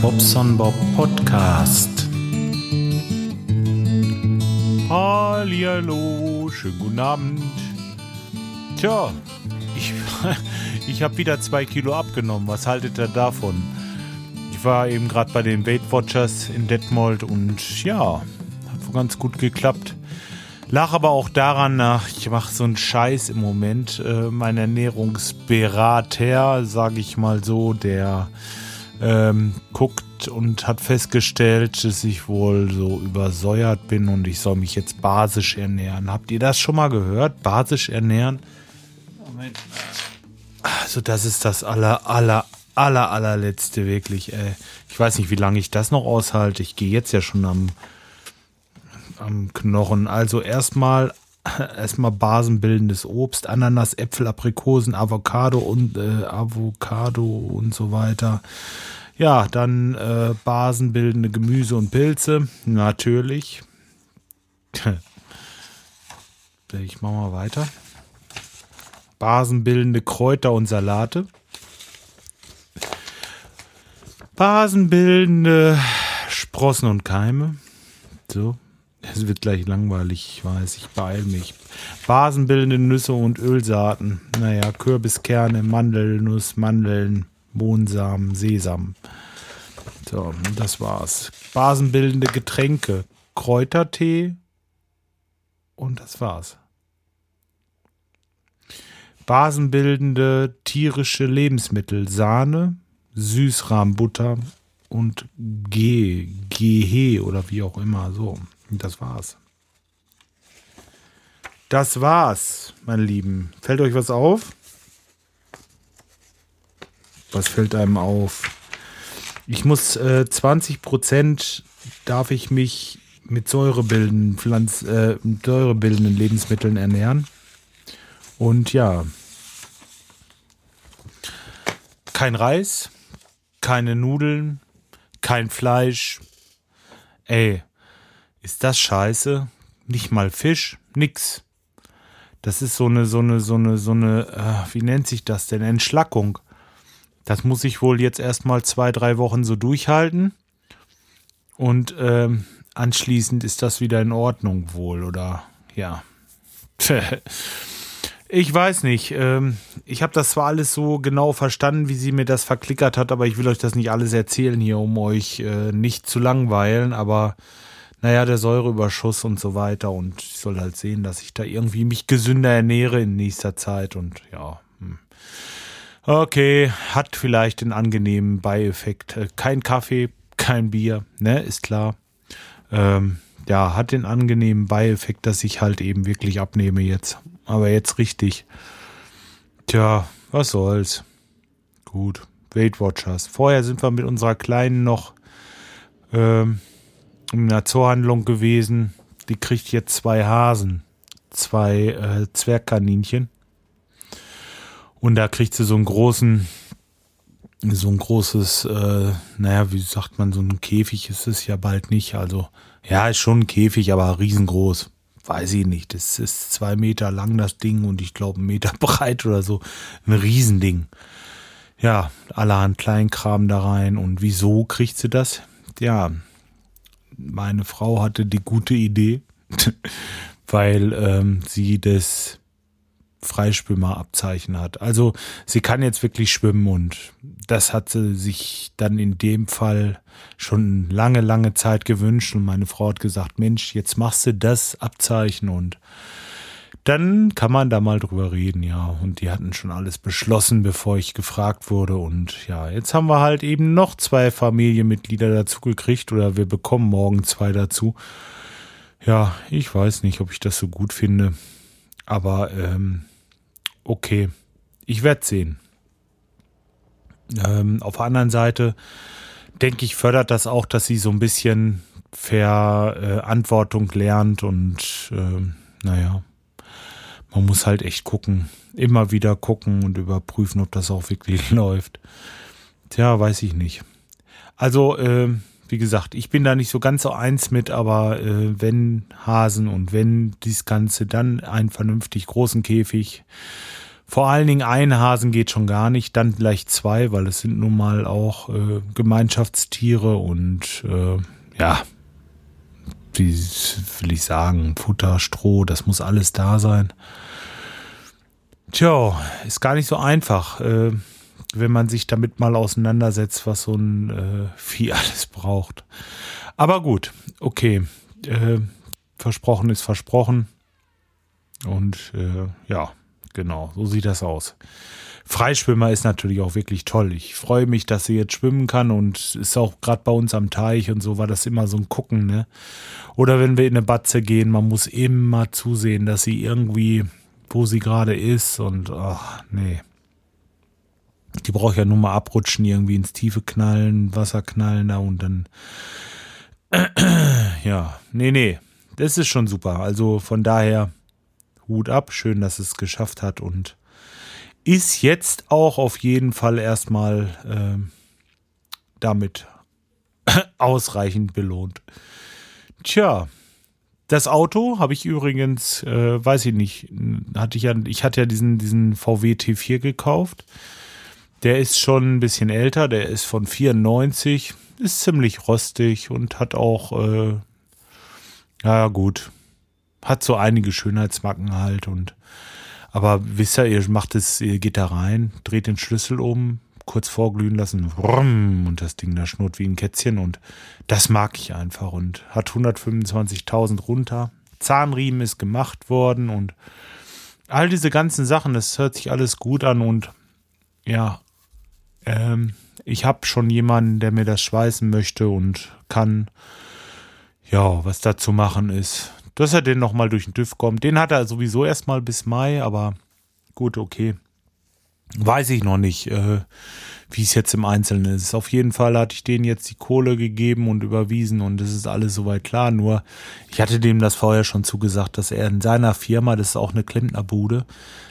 Bobson Bob Podcast. Hallihallo, schönen guten Abend. Tja, ich, ich habe wieder zwei Kilo abgenommen. Was haltet ihr davon? Ich war eben gerade bei den Weight Watchers in Detmold und ja, hat wohl ganz gut geklappt. Lach aber auch daran nach, ich mache so einen Scheiß im Moment. Äh, mein Ernährungsberater, sage ich mal so, der ähm, guckt und hat festgestellt, dass ich wohl so übersäuert bin und ich soll mich jetzt basisch ernähren. Habt ihr das schon mal gehört? Basisch ernähren? Moment. Also das ist das aller, aller, aller, allerletzte wirklich. Ey. Ich weiß nicht, wie lange ich das noch aushalte. Ich gehe jetzt ja schon am am Knochen. Also erstmal erstmal basenbildendes Obst, Ananas, Äpfel, Aprikosen, Avocado und äh, Avocado und so weiter. Ja, dann äh, basenbildende Gemüse und Pilze, natürlich. ich mache mal weiter. Basenbildende Kräuter und Salate. Basenbildende Sprossen und Keime. So, es wird gleich langweilig, ich weiß, ich beeil mich. Basenbildende Nüsse und Ölsaaten. Naja, Kürbiskerne, Mandelnuss, Mandeln, Mohnsamen, Sesam. So, das war's. Basenbildende Getränke, Kräutertee und das war's. Basenbildende tierische Lebensmittel, Sahne, Süßrahmbutter und G, Gehe oder wie auch immer, so. Das war's. Das war's, meine Lieben. Fällt euch was auf? Was fällt einem auf? Ich muss äh, 20 Prozent darf ich mich mit säurebildenden Pflanz, äh, säurebildenden Lebensmitteln ernähren. Und ja, kein Reis, keine Nudeln, kein Fleisch. Ey, ist das scheiße? Nicht mal Fisch, nix. Das ist so eine, so eine, so eine, so eine, äh, wie nennt sich das denn? Entschlackung. Das muss ich wohl jetzt erstmal zwei, drei Wochen so durchhalten. Und ähm, anschließend ist das wieder in Ordnung wohl, oder? Ja. Ich weiß nicht. Ähm, ich habe das zwar alles so genau verstanden, wie sie mir das verklickert hat, aber ich will euch das nicht alles erzählen hier, um euch äh, nicht zu langweilen. Aber naja, der Säureüberschuss und so weiter. Und ich soll halt sehen, dass ich da irgendwie mich gesünder ernähre in nächster Zeit. Und ja, hm. okay, hat vielleicht den angenehmen Beieffekt. Äh, kein Kaffee, kein Bier, ne, ist klar. Ähm, ja, hat den angenehmen Beieffekt, dass ich halt eben wirklich abnehme jetzt. Aber jetzt richtig. Tja, was soll's. Gut. Weight Watchers. Vorher sind wir mit unserer Kleinen noch ähm, in einer Zoohandlung gewesen. Die kriegt jetzt zwei Hasen, zwei äh, Zwergkaninchen. Und da kriegt sie so einen großen, so ein großes, äh, naja, wie sagt man, so ein Käfig ist es ja bald nicht. Also, ja, ist schon ein Käfig, aber riesengroß. Weiß ich nicht. Das ist zwei Meter lang, das Ding, und ich glaube, einen Meter breit oder so. Ein Riesending. Ja, allerhand Kleinkram da rein. Und wieso kriegt sie das? Ja, meine Frau hatte die gute Idee, weil ähm, sie das Freischwimmerabzeichen hat. Also sie kann jetzt wirklich schwimmen und das hat sie sich dann in dem Fall schon lange, lange Zeit gewünscht und meine Frau hat gesagt, Mensch, jetzt machst du das Abzeichen und dann kann man da mal drüber reden, ja. Und die hatten schon alles beschlossen, bevor ich gefragt wurde. Und ja, jetzt haben wir halt eben noch zwei Familienmitglieder dazu gekriegt oder wir bekommen morgen zwei dazu. Ja, ich weiß nicht, ob ich das so gut finde. Aber ähm, okay, ich werde sehen. Ähm, auf der anderen Seite denke ich, fördert das auch, dass sie so ein bisschen Verantwortung lernt und äh, naja man muss halt echt gucken, immer wieder gucken und überprüfen, ob das auch wirklich läuft. Tja, weiß ich nicht. Also, äh, wie gesagt, ich bin da nicht so ganz so eins mit, aber äh, wenn Hasen und wenn dies Ganze, dann einen vernünftig großen Käfig, Vor allen Dingen ein Hasen geht schon gar nicht, dann gleich zwei, weil es sind nun mal auch äh, Gemeinschaftstiere und äh, ja, wie will ich sagen, Futter, Stroh, das muss alles da sein. Tja, ist gar nicht so einfach, äh, wenn man sich damit mal auseinandersetzt, was so ein äh, Vieh alles braucht. Aber gut, okay. Äh, versprochen ist versprochen. Und äh, ja, genau, so sieht das aus. Freischwimmer ist natürlich auch wirklich toll. Ich freue mich, dass sie jetzt schwimmen kann und ist auch gerade bei uns am Teich und so war das immer so ein Gucken, ne? Oder wenn wir in eine Batze gehen, man muss immer zusehen, dass sie irgendwie, wo sie gerade ist und ach, nee. Die braucht ja nur mal abrutschen, irgendwie ins Tiefe knallen, Wasser knallen da und dann. ja, nee, nee. Das ist schon super. Also von daher Hut ab. Schön, dass es geschafft hat und ist jetzt auch auf jeden Fall erstmal äh, damit ausreichend belohnt. Tja, das Auto habe ich übrigens, äh, weiß ich nicht, hatte ich ja, ich hatte ja diesen, diesen VW T4 gekauft. Der ist schon ein bisschen älter, der ist von 94, ist ziemlich rostig und hat auch, äh, ja gut, hat so einige Schönheitsmacken halt und aber wisst ihr, ihr macht es, ihr geht da rein, dreht den Schlüssel um, kurz vorglühen lassen, und das Ding da schnurrt wie ein Kätzchen und das mag ich einfach und hat 125.000 runter. Zahnriemen ist gemacht worden und all diese ganzen Sachen, das hört sich alles gut an und ja, ähm, ich habe schon jemanden, der mir das schweißen möchte und kann. Ja, was da zu machen ist, dass er den nochmal durch den TÜV kommt. Den hat er sowieso erstmal bis Mai, aber gut, okay. Weiß ich noch nicht, äh, wie es jetzt im Einzelnen ist. Auf jeden Fall hatte ich denen jetzt die Kohle gegeben und überwiesen und es ist alles soweit klar. Nur, ich hatte dem das vorher schon zugesagt, dass er in seiner Firma, das ist auch eine Klempnerbude,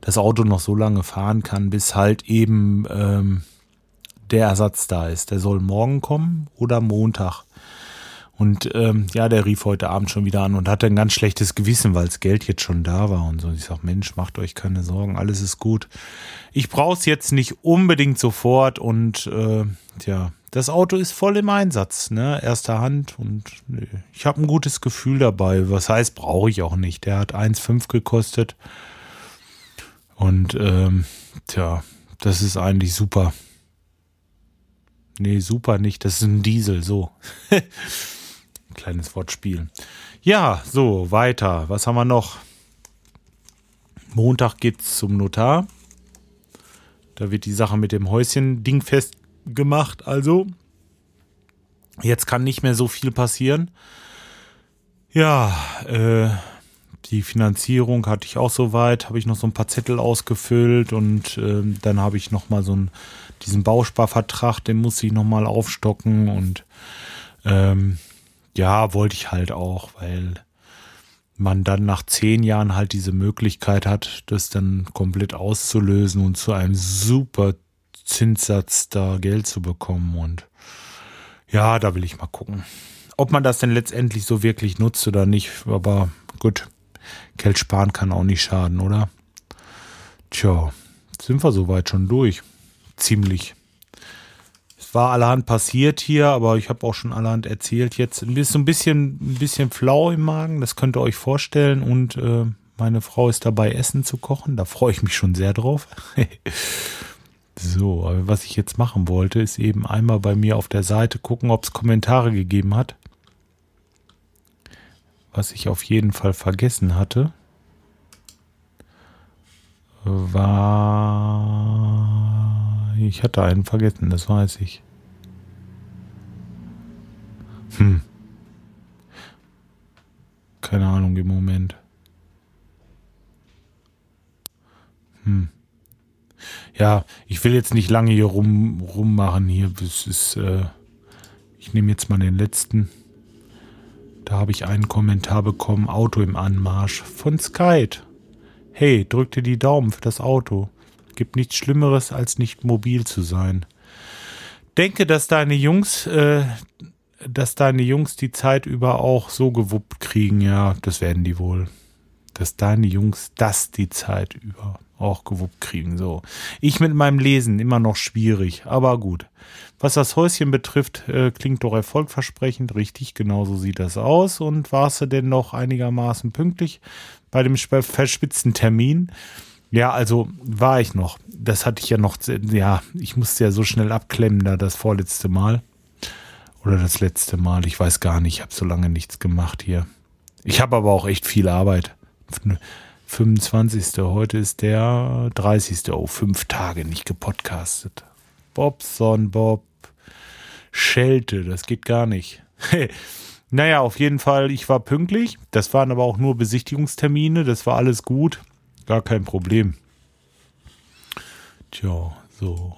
das Auto noch so lange fahren kann, bis halt eben ähm, der Ersatz da ist. Der soll morgen kommen oder Montag. Und ähm, ja, der rief heute Abend schon wieder an und hatte ein ganz schlechtes Gewissen, weil das Geld jetzt schon da war und so. Ich sag, Mensch, macht euch keine Sorgen, alles ist gut. Ich brauch's jetzt nicht unbedingt sofort und äh, tja, das Auto ist voll im Einsatz, ne? Erster Hand und nee, ich habe ein gutes Gefühl dabei. Was heißt, brauche ich auch nicht. Der hat 1,5 gekostet. Und ähm, tja, das ist eigentlich super. Nee, super nicht. Das ist ein Diesel, so. Kleines Wortspiel. Ja, so, weiter. Was haben wir noch? Montag geht's zum Notar. Da wird die Sache mit dem Häuschen dingfest gemacht. Also, jetzt kann nicht mehr so viel passieren. Ja, äh, die Finanzierung hatte ich auch soweit, habe ich noch so ein paar Zettel ausgefüllt und äh, dann habe ich noch mal so einen, diesen Bausparvertrag, den muss ich noch mal aufstocken und ähm, ja, wollte ich halt auch, weil man dann nach zehn Jahren halt diese Möglichkeit hat, das dann komplett auszulösen und zu einem super Zinssatz da Geld zu bekommen. Und ja, da will ich mal gucken, ob man das denn letztendlich so wirklich nutzt oder nicht. Aber gut, Geld sparen kann auch nicht schaden, oder? Tja, sind wir soweit schon durch. Ziemlich war allerhand passiert hier, aber ich habe auch schon allerhand erzählt. Jetzt ist so ein bisschen, ein bisschen flau im Magen, das könnt ihr euch vorstellen. Und äh, meine Frau ist dabei, Essen zu kochen. Da freue ich mich schon sehr drauf. so, aber was ich jetzt machen wollte, ist eben einmal bei mir auf der Seite gucken, ob es Kommentare gegeben hat. Was ich auf jeden Fall vergessen hatte, war. Ich hatte einen vergessen, das weiß ich. Hm. Keine Ahnung im Moment. Hm. Ja, ich will jetzt nicht lange hier rum rummachen hier. Das ist, äh, ich nehme jetzt mal den letzten. Da habe ich einen Kommentar bekommen, Auto im Anmarsch von Skype. Hey, drück dir die Daumen für das Auto. Gibt nichts Schlimmeres, als nicht mobil zu sein. Denke, dass deine Jungs äh, dass deine Jungs die Zeit über auch so gewuppt kriegen, ja, das werden die wohl. dass deine Jungs das die Zeit über auch gewuppt kriegen. So. Ich mit meinem Lesen immer noch schwierig, aber gut. Was das Häuschen betrifft, äh, klingt doch erfolgversprechend. Richtig, genau so sieht das aus. Und warst du denn noch einigermaßen pünktlich bei dem verspitzten Termin? Ja, also war ich noch. Das hatte ich ja noch, ja, ich musste ja so schnell abklemmen da das vorletzte Mal. Oder das letzte Mal, ich weiß gar nicht, ich habe so lange nichts gemacht hier. Ich habe aber auch echt viel Arbeit. 25. Heute ist der 30. Oh, fünf Tage nicht gepodcastet. Bobson Bob. Schelte, das geht gar nicht. naja, auf jeden Fall, ich war pünktlich. Das waren aber auch nur Besichtigungstermine. Das war alles gut. Gar kein Problem. Tja, so.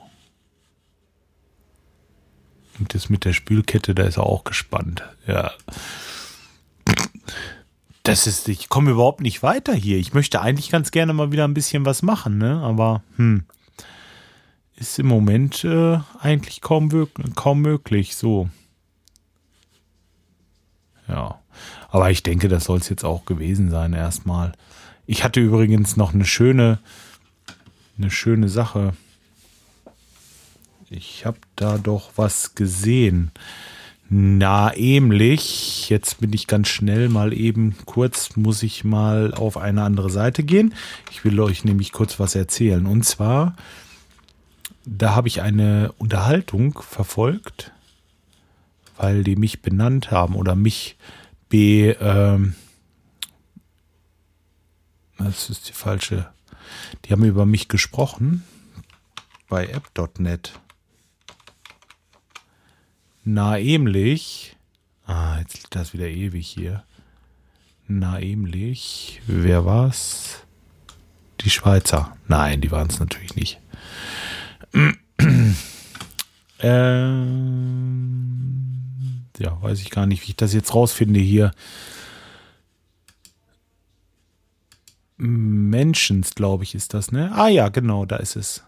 Und das mit der Spülkette, da ist er auch gespannt. Ja. Das ist, ich komme überhaupt nicht weiter hier. Ich möchte eigentlich ganz gerne mal wieder ein bisschen was machen, ne? Aber, hm. Ist im Moment äh, eigentlich kaum, kaum möglich. So. Ja. Aber ich denke, das soll es jetzt auch gewesen sein, erstmal. Ich hatte übrigens noch eine schöne, eine schöne Sache. Ich habe da doch was gesehen. Na, ähnlich. Jetzt bin ich ganz schnell mal eben kurz, muss ich mal auf eine andere Seite gehen. Ich will euch nämlich kurz was erzählen. Und zwar, da habe ich eine Unterhaltung verfolgt, weil die mich benannt haben oder mich be, ähm, das ist die falsche. Die haben über mich gesprochen bei app.net. Na, ähnlich. Ah, jetzt liegt das wieder ewig hier. Na, ähnlich. Wer war's? Die Schweizer. Nein, die waren es natürlich nicht. ähm, ja, weiß ich gar nicht, wie ich das jetzt rausfinde hier. Menschens, glaube ich, ist das, ne? Ah ja, genau, da ist es.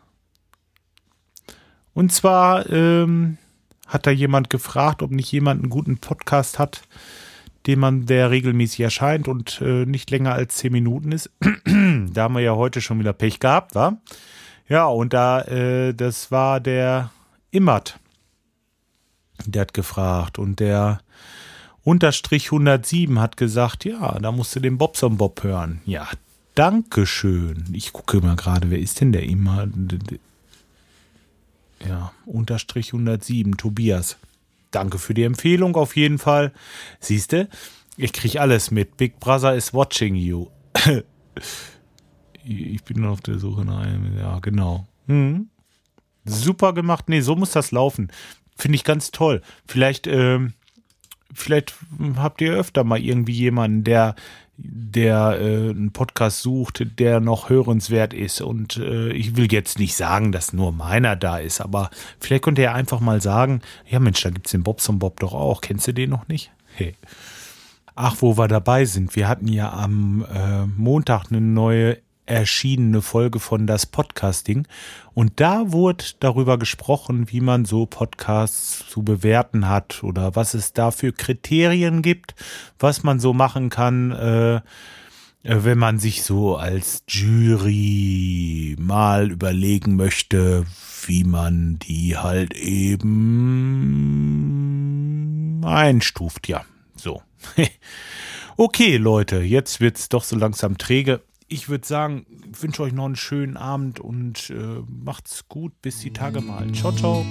Und zwar ähm, hat da jemand gefragt, ob nicht jemand einen guten Podcast hat, den man, der regelmäßig erscheint und äh, nicht länger als zehn Minuten ist. da haben wir ja heute schon wieder Pech gehabt, wa? Ja, und da, äh, das war der Immert. Der hat gefragt und der Unterstrich 107 hat gesagt, ja, da musst du den Bobson Bob hören. Ja, Dankeschön. Ich gucke mal gerade, wer ist denn der immer? Ja, Unterstrich 107, Tobias. Danke für die Empfehlung auf jeden Fall. Siehste, ich kriege alles mit. Big Brother is watching you. ich bin auf der Suche nach einem. Ja, genau. Hm. Super gemacht. Nee, so muss das laufen. Finde ich ganz toll. Vielleicht, ähm, vielleicht habt ihr öfter mal irgendwie jemanden, der der äh, einen Podcast sucht, der noch hörenswert ist. Und äh, ich will jetzt nicht sagen, dass nur meiner da ist, aber vielleicht könnte er einfach mal sagen, ja Mensch, da gibt es den Bobson Bob doch auch. Kennst du den noch nicht? Hey. Ach, wo wir dabei sind. Wir hatten ja am äh, Montag eine neue erschienene Folge von das Podcasting. Und da wurde darüber gesprochen, wie man so Podcasts zu bewerten hat oder was es da für Kriterien gibt, was man so machen kann, äh, wenn man sich so als Jury mal überlegen möchte, wie man die halt eben einstuft. Ja, so. okay, Leute, jetzt wird's doch so langsam träge ich würde sagen, wünsche euch noch einen schönen Abend und äh, macht's gut. Bis die Tage mal. Ciao, ciao.